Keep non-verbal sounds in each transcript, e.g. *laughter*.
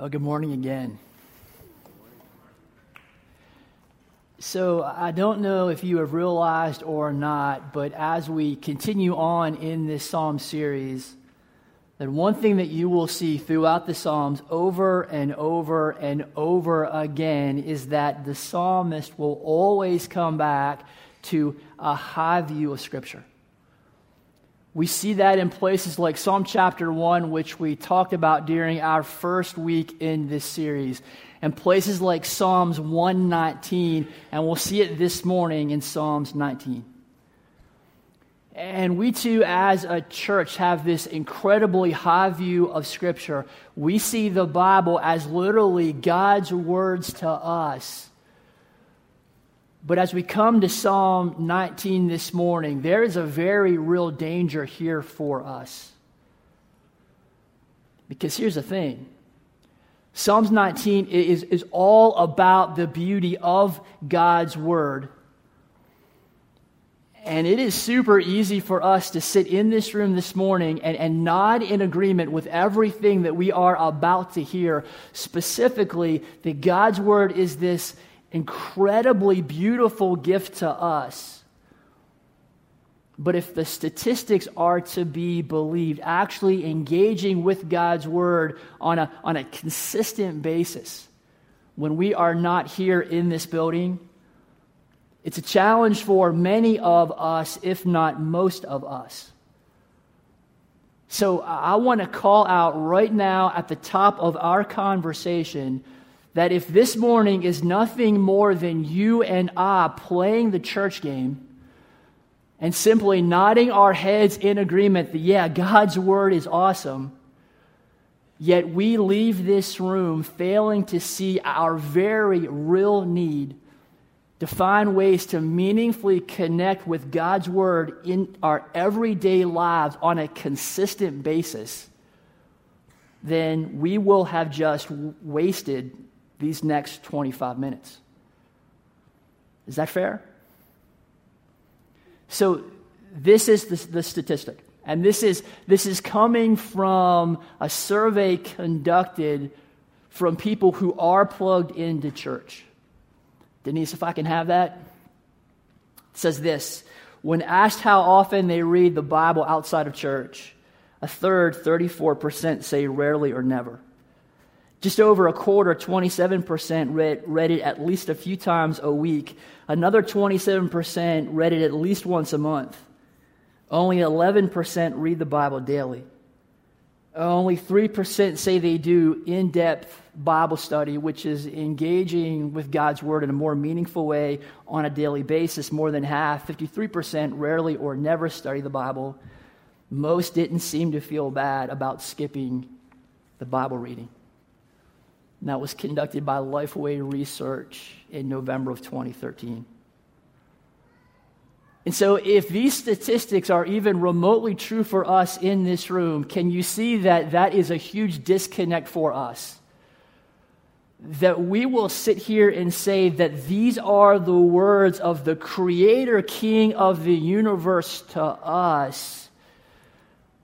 Well, good morning again. So, I don't know if you have realized or not, but as we continue on in this Psalm series, that one thing that you will see throughout the Psalms over and over and over again is that the psalmist will always come back to a high view of Scripture. We see that in places like Psalm chapter 1, which we talked about during our first week in this series, and places like Psalms 119, and we'll see it this morning in Psalms 19. And we too, as a church, have this incredibly high view of Scripture. We see the Bible as literally God's words to us but as we come to Psalm 19 this morning, there is a very real danger here for us. Because here's the thing Psalms 19 is, is all about the beauty of God's Word. And it is super easy for us to sit in this room this morning and, and nod in agreement with everything that we are about to hear. Specifically, that God's Word is this incredibly beautiful gift to us. But if the statistics are to be believed, actually engaging with God's word on a, on a consistent basis, when we are not here in this building, it's a challenge for many of us, if not most of us. So I want to call out right now at the top of our conversation that if this morning is nothing more than you and I playing the church game and simply nodding our heads in agreement that, yeah, God's word is awesome, yet we leave this room failing to see our very real need to find ways to meaningfully connect with God's word in our everyday lives on a consistent basis, then we will have just wasted these next 25 minutes. Is that fair? So, this is the, the statistic. And this is, this is coming from a survey conducted from people who are plugged into church. Denise, if I can have that. It says this When asked how often they read the Bible outside of church, a third, 34%, say rarely or never. Just over a quarter, 27%, read, read it at least a few times a week. Another 27% read it at least once a month. Only 11% read the Bible daily. Only 3% say they do in depth Bible study, which is engaging with God's Word in a more meaningful way on a daily basis. More than half, 53%, rarely or never study the Bible. Most didn't seem to feel bad about skipping the Bible reading. And that was conducted by Lifeway Research in November of 2013. And so, if these statistics are even remotely true for us in this room, can you see that that is a huge disconnect for us? That we will sit here and say that these are the words of the Creator King of the universe to us,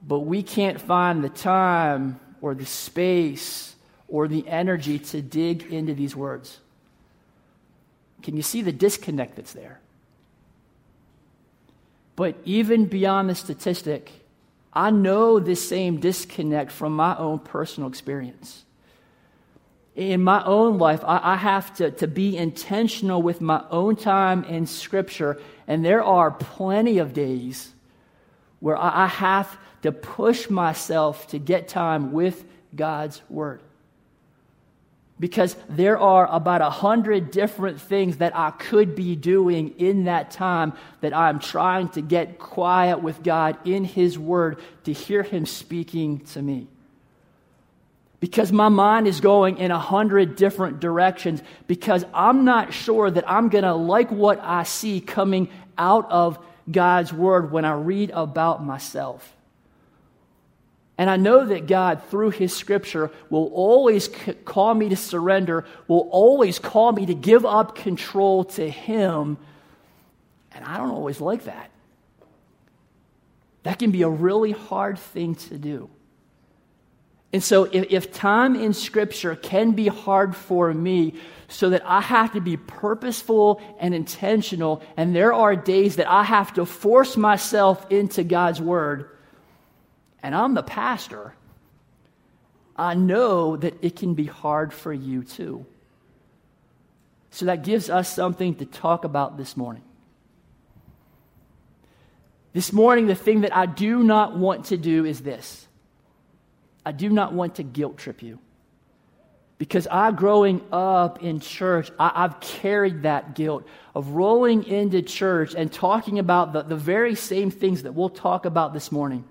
but we can't find the time or the space or the energy to dig into these words. Can you see the disconnect that's there? But even beyond the statistic, I know this same disconnect from my own personal experience. In my own life, I, I have to, to be intentional with my own time in Scripture, and there are plenty of days where I, I have to push myself to get time with God's Word because there are about a hundred different things that I could be doing in that time that I'm trying to get quiet with God in His Word to hear Him speaking to me. Because my mind is going in a hundred different directions, because I'm not sure that I'm going to like what I see coming out of God's Word when I read about myself. And I know that God, through His Scripture, will always call me to surrender, will always call me to give up control to Him. And I don't always like that. That can be a really hard thing to do. And so, if, if time in Scripture can be hard for me, so that I have to be purposeful and intentional, and there are days that I have to force myself into God's Word, and I'm the pastor, I know that it can be hard for you too. So that gives us something to talk about this morning. This morning, the thing that I do not want to do is this I do not want to guilt trip you. Because I, growing up in church, I, have carried that guilt of rolling into church and talking about the, the very same things that we'll talk about this morning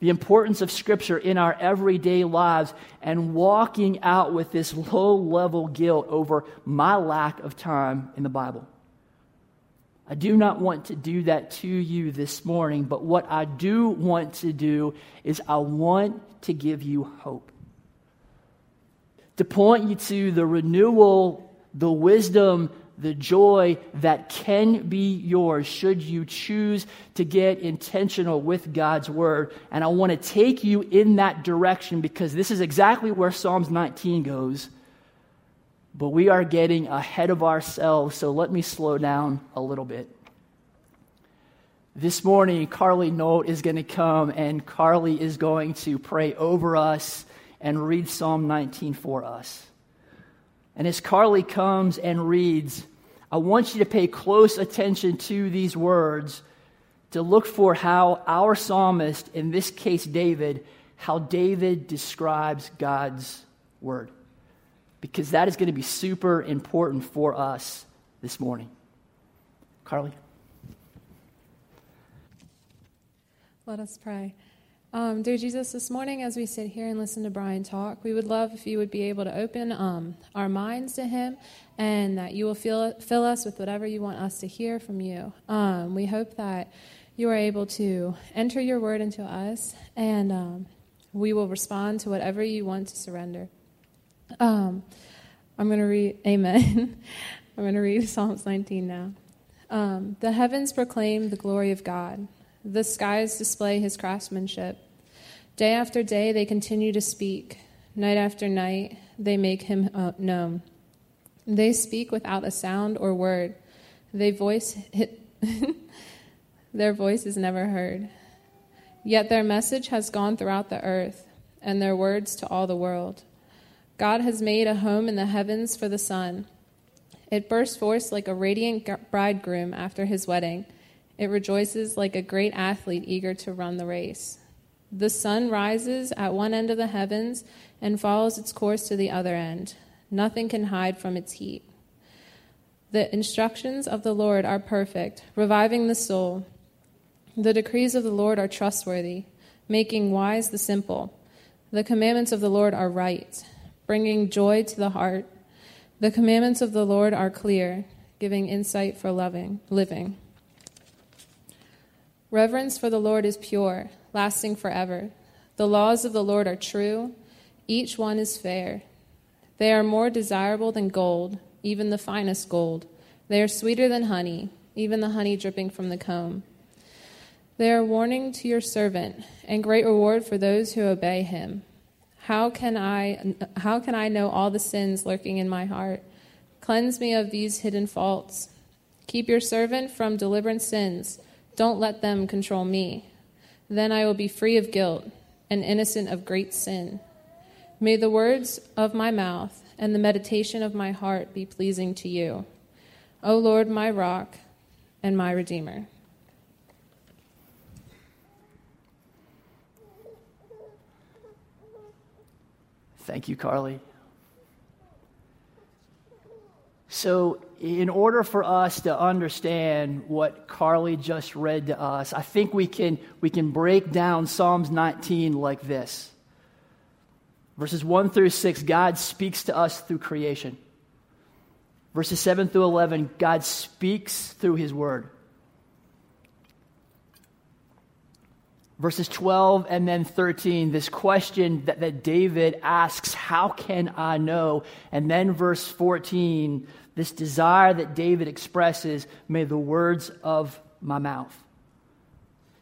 the importance of Scripture in our everyday lives and walking out with this low level guilt over my lack of time in the Bible. I do not want to do that to you this morning, but what I do want to do is I want to give you hope to point you to the renewal, the wisdom, the joy that can be yours should you choose to get intentional with God's word. And I want to take you in that direction because this is exactly where Psalms 19 goes. But we are getting ahead of ourselves, so let me slow down a little bit. This morning, Carly Note is going to come and Carly is going to pray over us and read Psalm 19 for us. And as Carly comes and reads, I want you to pay close attention to these words to look for how our psalmist, in this case David, how David describes God's word. Because that is going to be super important for us this morning. Carly? Let us pray. Um, dear Jesus, this morning as we sit here and listen to Brian talk, we would love if you would be able to open um, our minds to him and that you will fill, fill us with whatever you want us to hear from you. Um, we hope that you are able to enter your word into us and um, we will respond to whatever you want to surrender. Um, I'm going to read, *laughs* Amen. I'm going to read Psalms 19 now. Um, the heavens proclaim the glory of God. The skies display his craftsmanship. Day after day, they continue to speak. Night after night, they make him uh, known. They speak without a sound or word. They voice *laughs* their voice is never heard. Yet their message has gone throughout the earth, and their words to all the world. God has made a home in the heavens for the sun. It bursts forth like a radiant bridegroom after his wedding. It rejoices like a great athlete eager to run the race. The sun rises at one end of the heavens and follows its course to the other end. Nothing can hide from its heat. The instructions of the Lord are perfect, reviving the soul. The decrees of the Lord are trustworthy, making wise the simple. The commandments of the Lord are right, bringing joy to the heart. The commandments of the Lord are clear, giving insight for loving, living. Reverence for the Lord is pure, lasting forever. The laws of the Lord are true, each one is fair. They are more desirable than gold, even the finest gold. They are sweeter than honey, even the honey dripping from the comb. They are warning to your servant and great reward for those who obey him. How can I how can I know all the sins lurking in my heart? Cleanse me of these hidden faults. Keep your servant from deliberate sins don't let them control me. Then I will be free of guilt and innocent of great sin. May the words of my mouth and the meditation of my heart be pleasing to you. O Lord, my rock and my redeemer. Thank you, Carly. So, in order for us to understand what Carly just read to us, I think we can, we can break down Psalms 19 like this. Verses 1 through 6, God speaks to us through creation. Verses 7 through 11, God speaks through his word. Verses 12 and then 13, this question that, that David asks, How can I know? And then verse 14, this desire that David expresses, may the words of my mouth.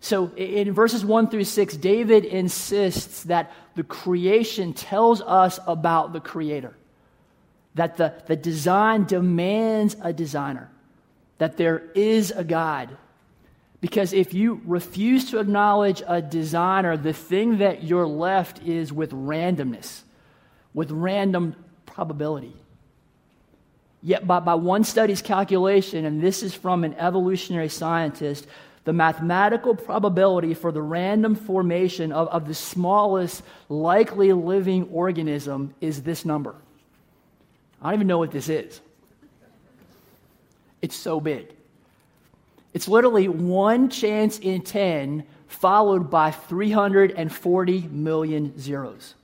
So in verses 1 through 6, David insists that the creation tells us about the Creator, that the, the design demands a designer, that there is a God. Because if you refuse to acknowledge a designer, the thing that you're left is with randomness, with random probability. Yet, by, by one study's calculation, and this is from an evolutionary scientist, the mathematical probability for the random formation of, of the smallest likely living organism is this number. I don't even know what this is. It's so big. It's literally one chance in 10 followed by 340 million zeros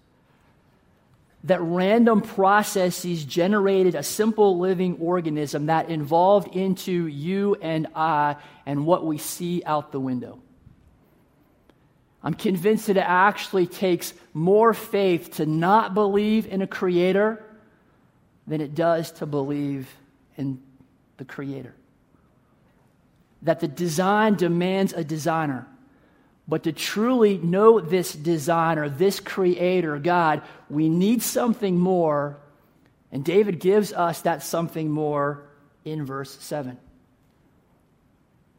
that random processes generated a simple living organism that evolved into you and I and what we see out the window. I'm convinced that it actually takes more faith to not believe in a creator than it does to believe in the creator. That the design demands a designer. But to truly know this designer, this creator, God, we need something more. And David gives us that something more in verse 7.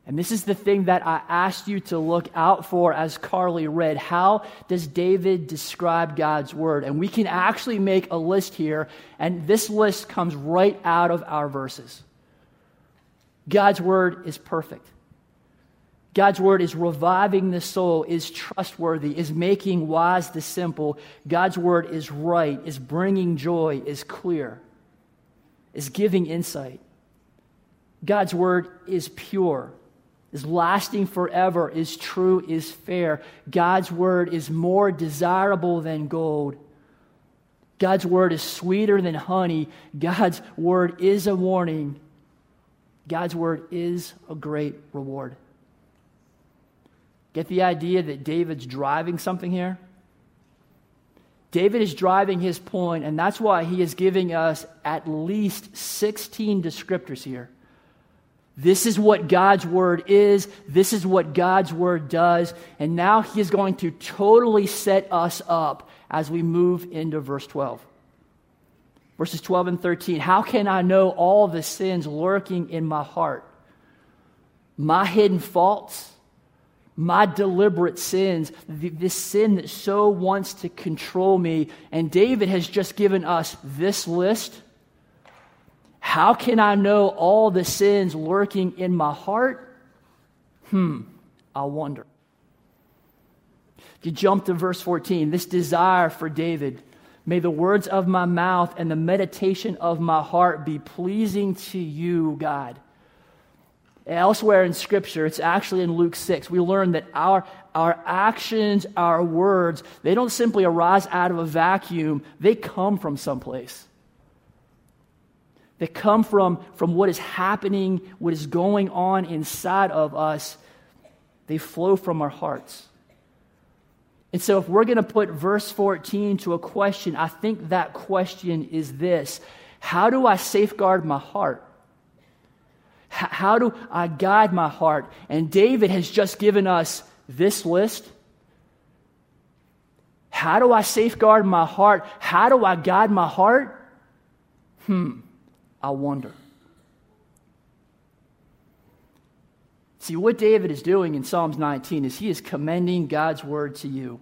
And this is the thing that I asked you to look out for as Carly read. How does David describe God's word? And we can actually make a list here, and this list comes right out of our verses. God's word is perfect. God's word is reviving the soul, is trustworthy, is making wise the simple. God's word is right, is bringing joy, is clear, is giving insight. God's word is pure, is lasting forever, is true, is fair. God's word is more desirable than gold. God's word is sweeter than honey. God's word is a warning. God's word is a great reward. Get the idea that David's driving something here? David is driving his point, and that's why he is giving us at least 16 descriptors here. This is what God's word is. This is what God's word does. And now he is going to totally set us up as we move into verse 12. Verses 12 and 13. How can I know all the sins lurking in my heart? My hidden faults? my deliberate sins, this sin that so wants to control me. And David has just given us this list. How can I know all the sins lurking in my heart? Hmm, I wonder. If you jump to verse 14, this desire for David, may the words of my mouth and the meditation of my heart be pleasing to you, God. Elsewhere in Scripture, it's actually in Luke 6, we learn that our, our actions, our words, they don't simply arise out of a vacuum, they come from someplace. They come from, from what is happening, what is going on inside of us. They flow from our hearts. And so, if we're going to put verse 14 to a question, I think that question is this How do I safeguard my heart? How do I guide my heart? And David has just given us this list. How do I safeguard my heart? How do I guide my heart? Hmm, I wonder. See, what David is doing in Psalms 19 is he is commending God's word to you.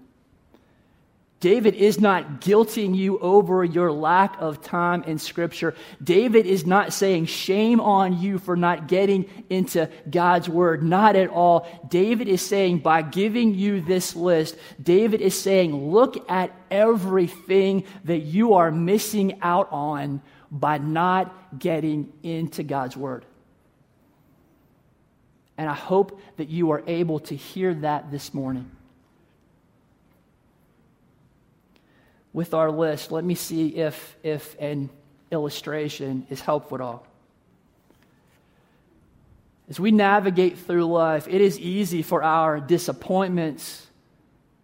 David is not guilting you over your lack of time in Scripture. David is not saying shame on you for not getting into God's Word. Not at all. David is saying by giving you this list, David is saying look at everything that you are missing out on by not getting into God's Word. And I hope that you are able to hear that this morning. with our list, let me see if, if an illustration is helpful at all. As we navigate through life, it is easy for our disappointments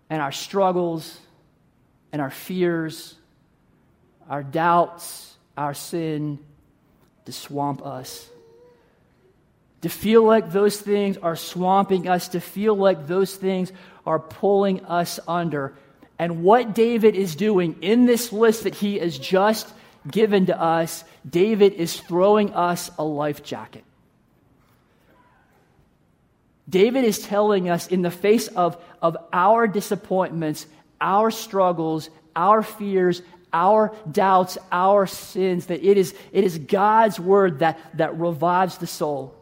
and our struggles and our fears, our doubts, our sin to swamp us. To feel like those things are swamping us, to feel like those things are pulling us under. And what David is doing in this list that he has just given to us, David is throwing us a life jacket. David is telling us in the face of, of our disappointments, our struggles, our fears, our doubts, our sins, that it is, it is God's word that, that revives the soul.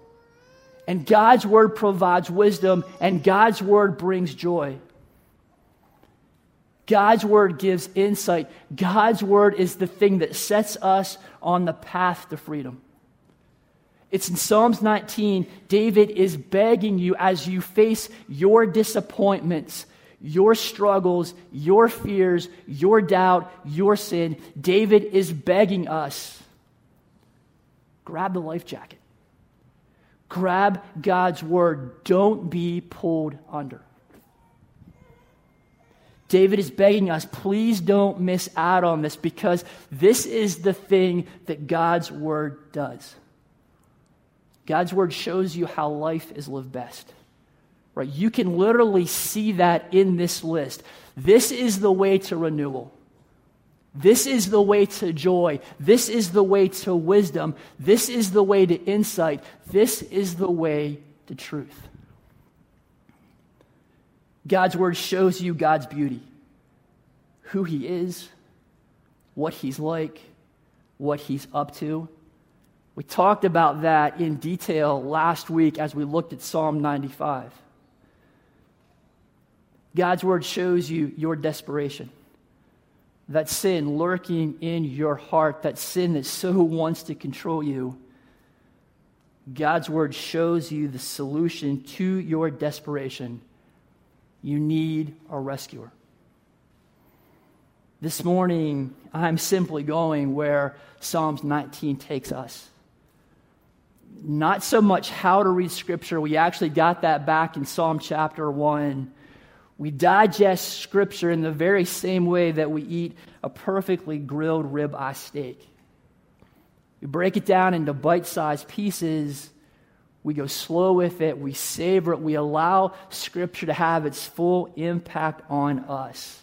And God's word provides wisdom, and God's word brings joy. God's word gives insight. God's word is the thing that sets us on the path to freedom. It's in Psalms 19, David is begging you as you face your disappointments, your struggles, your fears, your doubt, your sin. David is begging us grab the life jacket. Grab God's word. Don't be pulled under. David is begging us, please don't miss out on this because this is the thing that God's word does. God's word shows you how life is lived best. Right? You can literally see that in this list. This is the way to renewal. This is the way to joy. This is the way to wisdom. This is the way to insight. This is the way to truth. God's word shows you God's beauty, who he is, what he's like, what he's up to. We talked about that in detail last week as we looked at Psalm 95. God's word shows you your desperation that sin lurking in your heart, that sin that so wants to control you, God's word shows you the solution to your desperation. You need a rescuer. This morning, I'm simply going where Psalms 19 takes us. Not so much how to read Scripture, we actually got that back in Psalm chapter 1 we digest Scripture in the very same way that we eat a perfectly grilled ribeye steak. We break it down into bite sized pieces. We go slow with it. We savor it. We allow Scripture to have its full impact on us.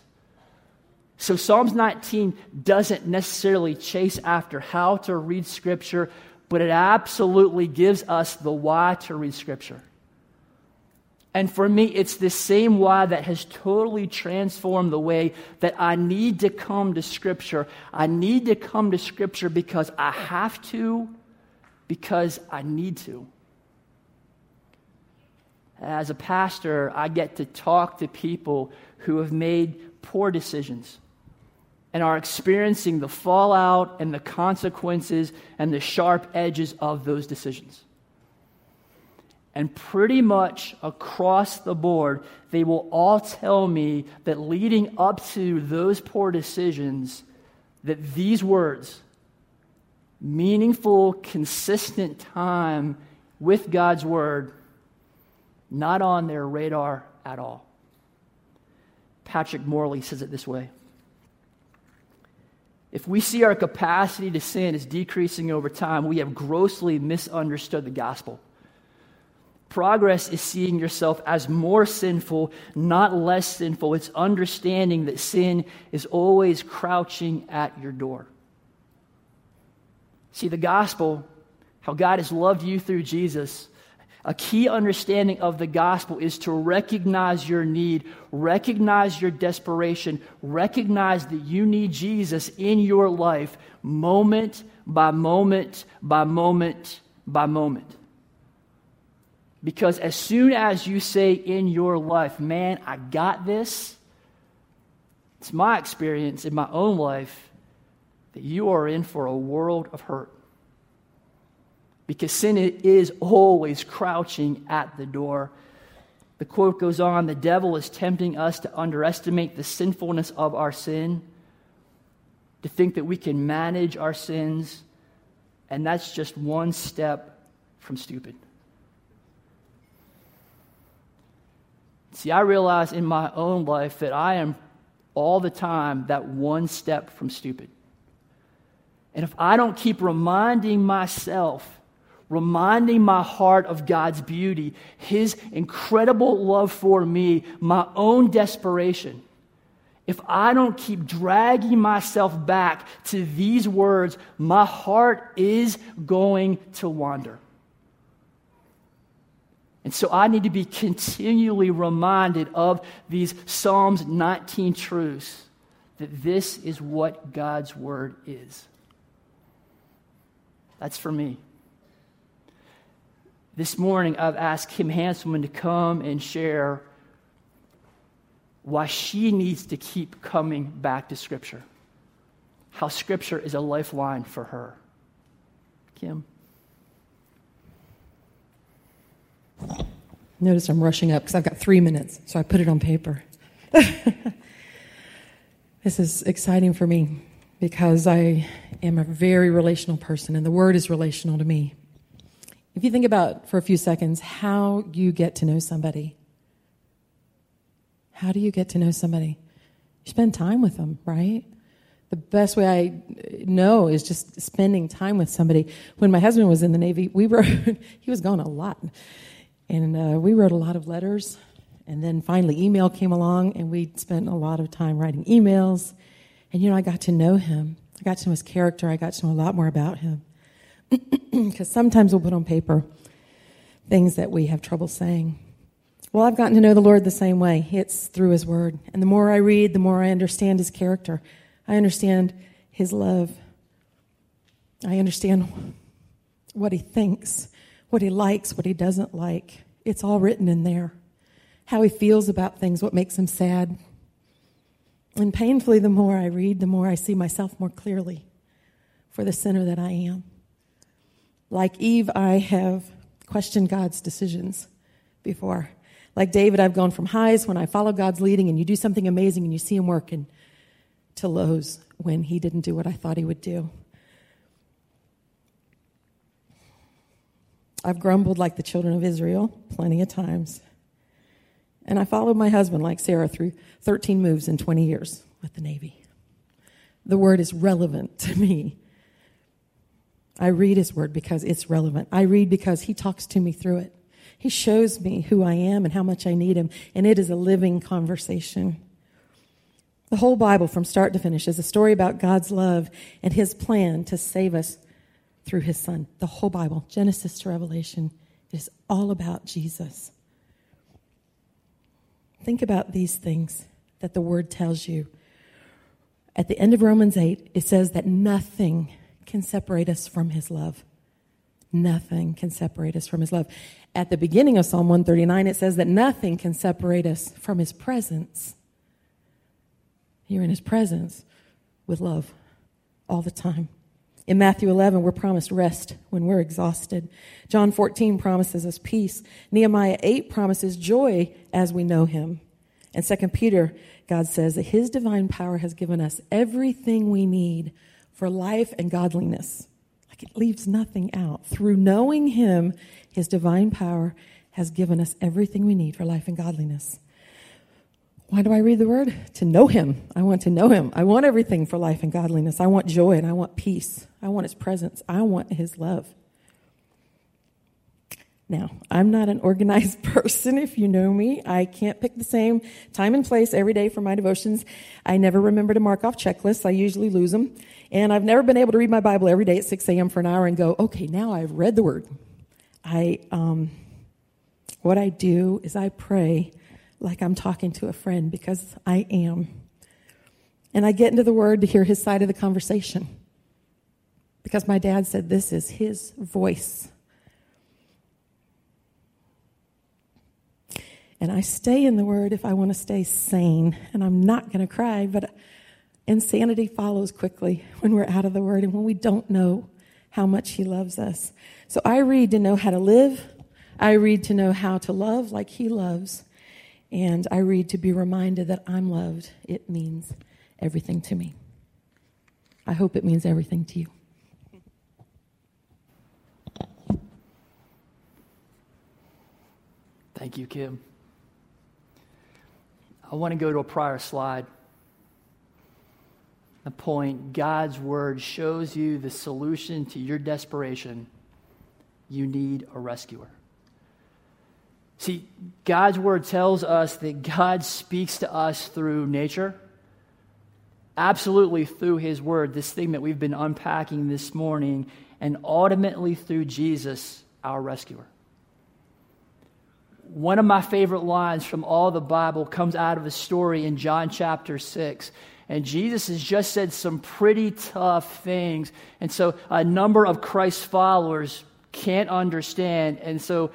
So, Psalms 19 doesn't necessarily chase after how to read Scripture, but it absolutely gives us the why to read Scripture. And for me, it's the same why that has totally transformed the way that I need to come to Scripture. I need to come to Scripture because I have to, because I need to. As a pastor, I get to talk to people who have made poor decisions and are experiencing the fallout and the consequences and the sharp edges of those decisions. And pretty much across the board, they will all tell me that leading up to those poor decisions, that these words, meaningful, consistent time with God's word, not on their radar at all. Patrick Morley says it this way If we see our capacity to sin is decreasing over time, we have grossly misunderstood the gospel. Progress is seeing yourself as more sinful, not less sinful. It's understanding that sin is always crouching at your door. See, the gospel, how God has loved you through Jesus, a key understanding of the gospel is to recognize your need, recognize your desperation, recognize that you need Jesus in your life moment by moment by moment by moment. Because as soon as you say in your life, man, I got this, it's my experience in my own life that you are in for a world of hurt. Because sin is always crouching at the door. The quote goes on the devil is tempting us to underestimate the sinfulness of our sin, to think that we can manage our sins, and that's just one step from stupid. See, I realize in my own life that I am all the time that one step from stupid. And if I don't keep reminding myself reminding my heart of God's beauty, His incredible love for me, my own desperation. If I don't keep dragging myself back to these words, my heart is going to wander. And so I need to be continually reminded of these Psalms 19 truths that this is what God's word is. That's for me. This morning, I've asked Kim Hanselman to come and share why she needs to keep coming back to Scripture, how Scripture is a lifeline for her. Kim? Notice I'm rushing up because I've got three minutes, so I put it on paper. *laughs* this is exciting for me because I am a very relational person, and the Word is relational to me. If you think about for a few seconds how you get to know somebody, how do you get to know somebody? You spend time with them, right? The best way I know is just spending time with somebody. When my husband was in the Navy, we *laughs* wrote, he was gone a lot. And uh, we wrote a lot of letters. And then finally, email came along, and we spent a lot of time writing emails. And, you know, I got to know him. I got to know his character. I got to know a lot more about him. *clears throat* Because sometimes we'll put on paper things that we have trouble saying. Well, I've gotten to know the Lord the same way. It's through His Word. And the more I read, the more I understand His character. I understand His love. I understand what He thinks, what He likes, what He doesn't like. It's all written in there. How He feels about things, what makes Him sad. And painfully, the more I read, the more I see myself more clearly for the sinner that I am. Like Eve, I have questioned God's decisions before. Like David, I've gone from highs when I follow God's leading and you do something amazing and you see him working to lows when he didn't do what I thought he would do. I've grumbled like the children of Israel plenty of times. And I followed my husband like Sarah through 13 moves in 20 years with the Navy. The word is relevant to me I read his word because it's relevant. I read because he talks to me through it. He shows me who I am and how much I need him, and it is a living conversation. The whole Bible, from start to finish, is a story about God's love and his plan to save us through his son. The whole Bible, Genesis to Revelation, is all about Jesus. Think about these things that the word tells you. At the end of Romans 8, it says that nothing can separate us from his love. Nothing can separate us from his love. At the beginning of Psalm 139, it says that nothing can separate us from his presence. You're in his presence with love all the time. In Matthew 11, we're promised rest when we're exhausted. John 14 promises us peace. Nehemiah 8 promises joy as we know him. And 2 Peter, God says that his divine power has given us everything we need for life and godliness. Like it leaves nothing out. Through knowing Him, His divine power has given us everything we need for life and godliness. Why do I read the word? To know Him. I want to know Him. I want everything for life and godliness. I want joy and I want peace. I want His presence. I want His love. Now, I'm not an organized *laughs* person, if you know me. I can't pick the same time and place every day for my devotions. I never remember to mark off checklists. I usually lose them. And I've never been able to read my Bible every day at 6 a.m. for an hour and go, okay, now I've read the word. I, um, what I do is I pray like I'm talking to a friend because I am. And I get into the word to hear his side of the conversation because my dad said this is his voice. And I stay in the word if I want to stay sane. And I'm not going to cry, but Insanity follows quickly when we're out of the Word and when we don't know how much He loves us. So I read to know how to live. I read to know how to love like He loves. And I read to be reminded that I'm loved. It means everything to me. I hope it means everything to you. Thank you, Kim. I want to go to a prior slide the point God's word shows you the solution to your desperation, you need a rescuer. See, God's word tells us that God speaks to us through nature, absolutely through his word, this thing that we've been unpacking this morning, and ultimately through Jesus, our rescuer. One of my favorite lines from all the Bible comes out of a story in John chapter 6. And Jesus has just said some pretty tough things. And so a number of Christ's followers can't understand. And so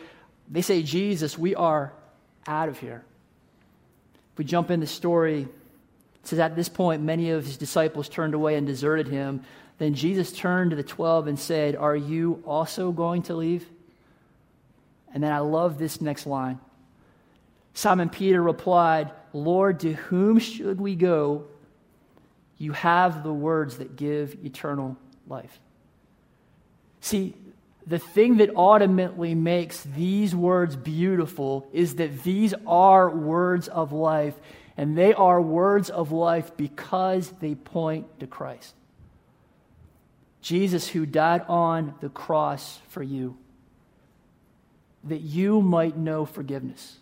they say, Jesus, we are out of here. If we jump in the story, it says at this point, many of his disciples turned away and deserted him. Then Jesus turned to the twelve and said, Are you also going to leave? And then I love this next line. Simon Peter replied, Lord, to whom should we go? You have the words that give eternal life. See, the thing that ultimately makes these words beautiful is that these are words of life, and they are words of life because they point to Christ. Jesus, who died on the cross for you, that you might know forgiveness,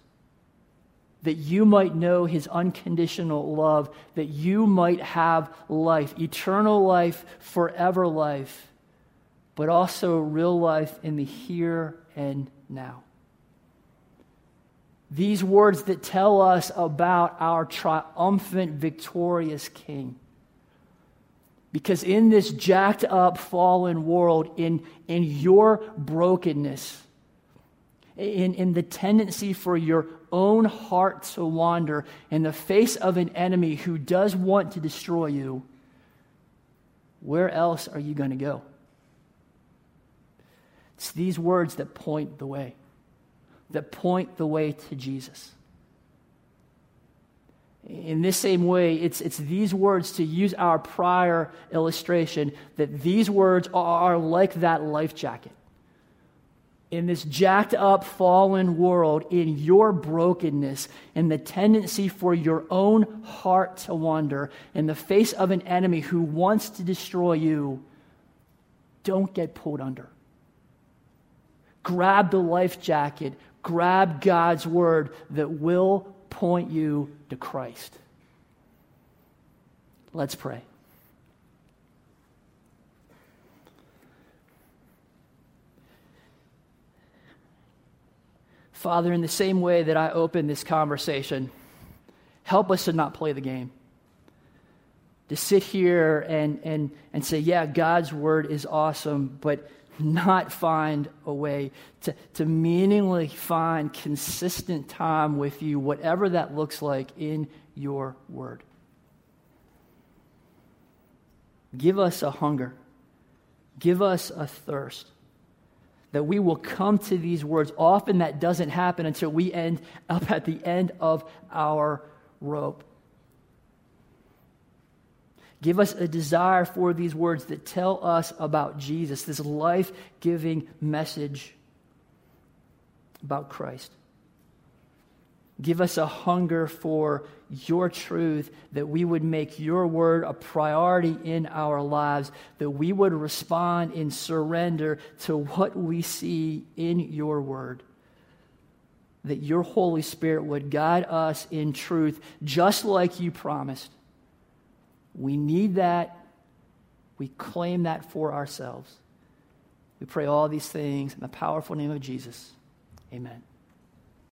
that you might know his unconditional love, that you might have life, eternal life, forever life but also real life in the here and now. These words that tell us about our triumphant, victorious King. Because in this jacked up, fallen world, in, in your brokenness, in, in the tendency for your own heart to wander in the face of an enemy who does want to destroy you, where else are you going to go? It's these words that point the way, that point the way to Jesus. In this same way, it's, it's these words, to use our prior illustration, that these words are like that life jacket. In this jacked up, fallen world, in your brokenness, in the tendency for your own heart to wander, in the face of an enemy who wants to destroy you, don't get pulled under grab the life jacket, grab God's word that will point you to Christ. Let's pray. Father, in the same way that I open this conversation, help us to not play the game. To sit here and, and, and say, yeah, God's word is awesome, but not find a way to, to meaningfully find consistent time with you, whatever that looks like in your word. Give us a hunger, give us a thirst. That we will come to these words. Often that doesn't happen until we end up at the end of our rope. Give us a desire for these words that tell us about Jesus, this life giving message about Christ. Give us a hunger for your truth, that we would make your word a priority in our lives, that we would respond in surrender to what we see in your word, that your Holy Spirit would guide us in truth, just like you promised. We need that. We claim that for ourselves. We pray all these things in the powerful name of Jesus. Amen.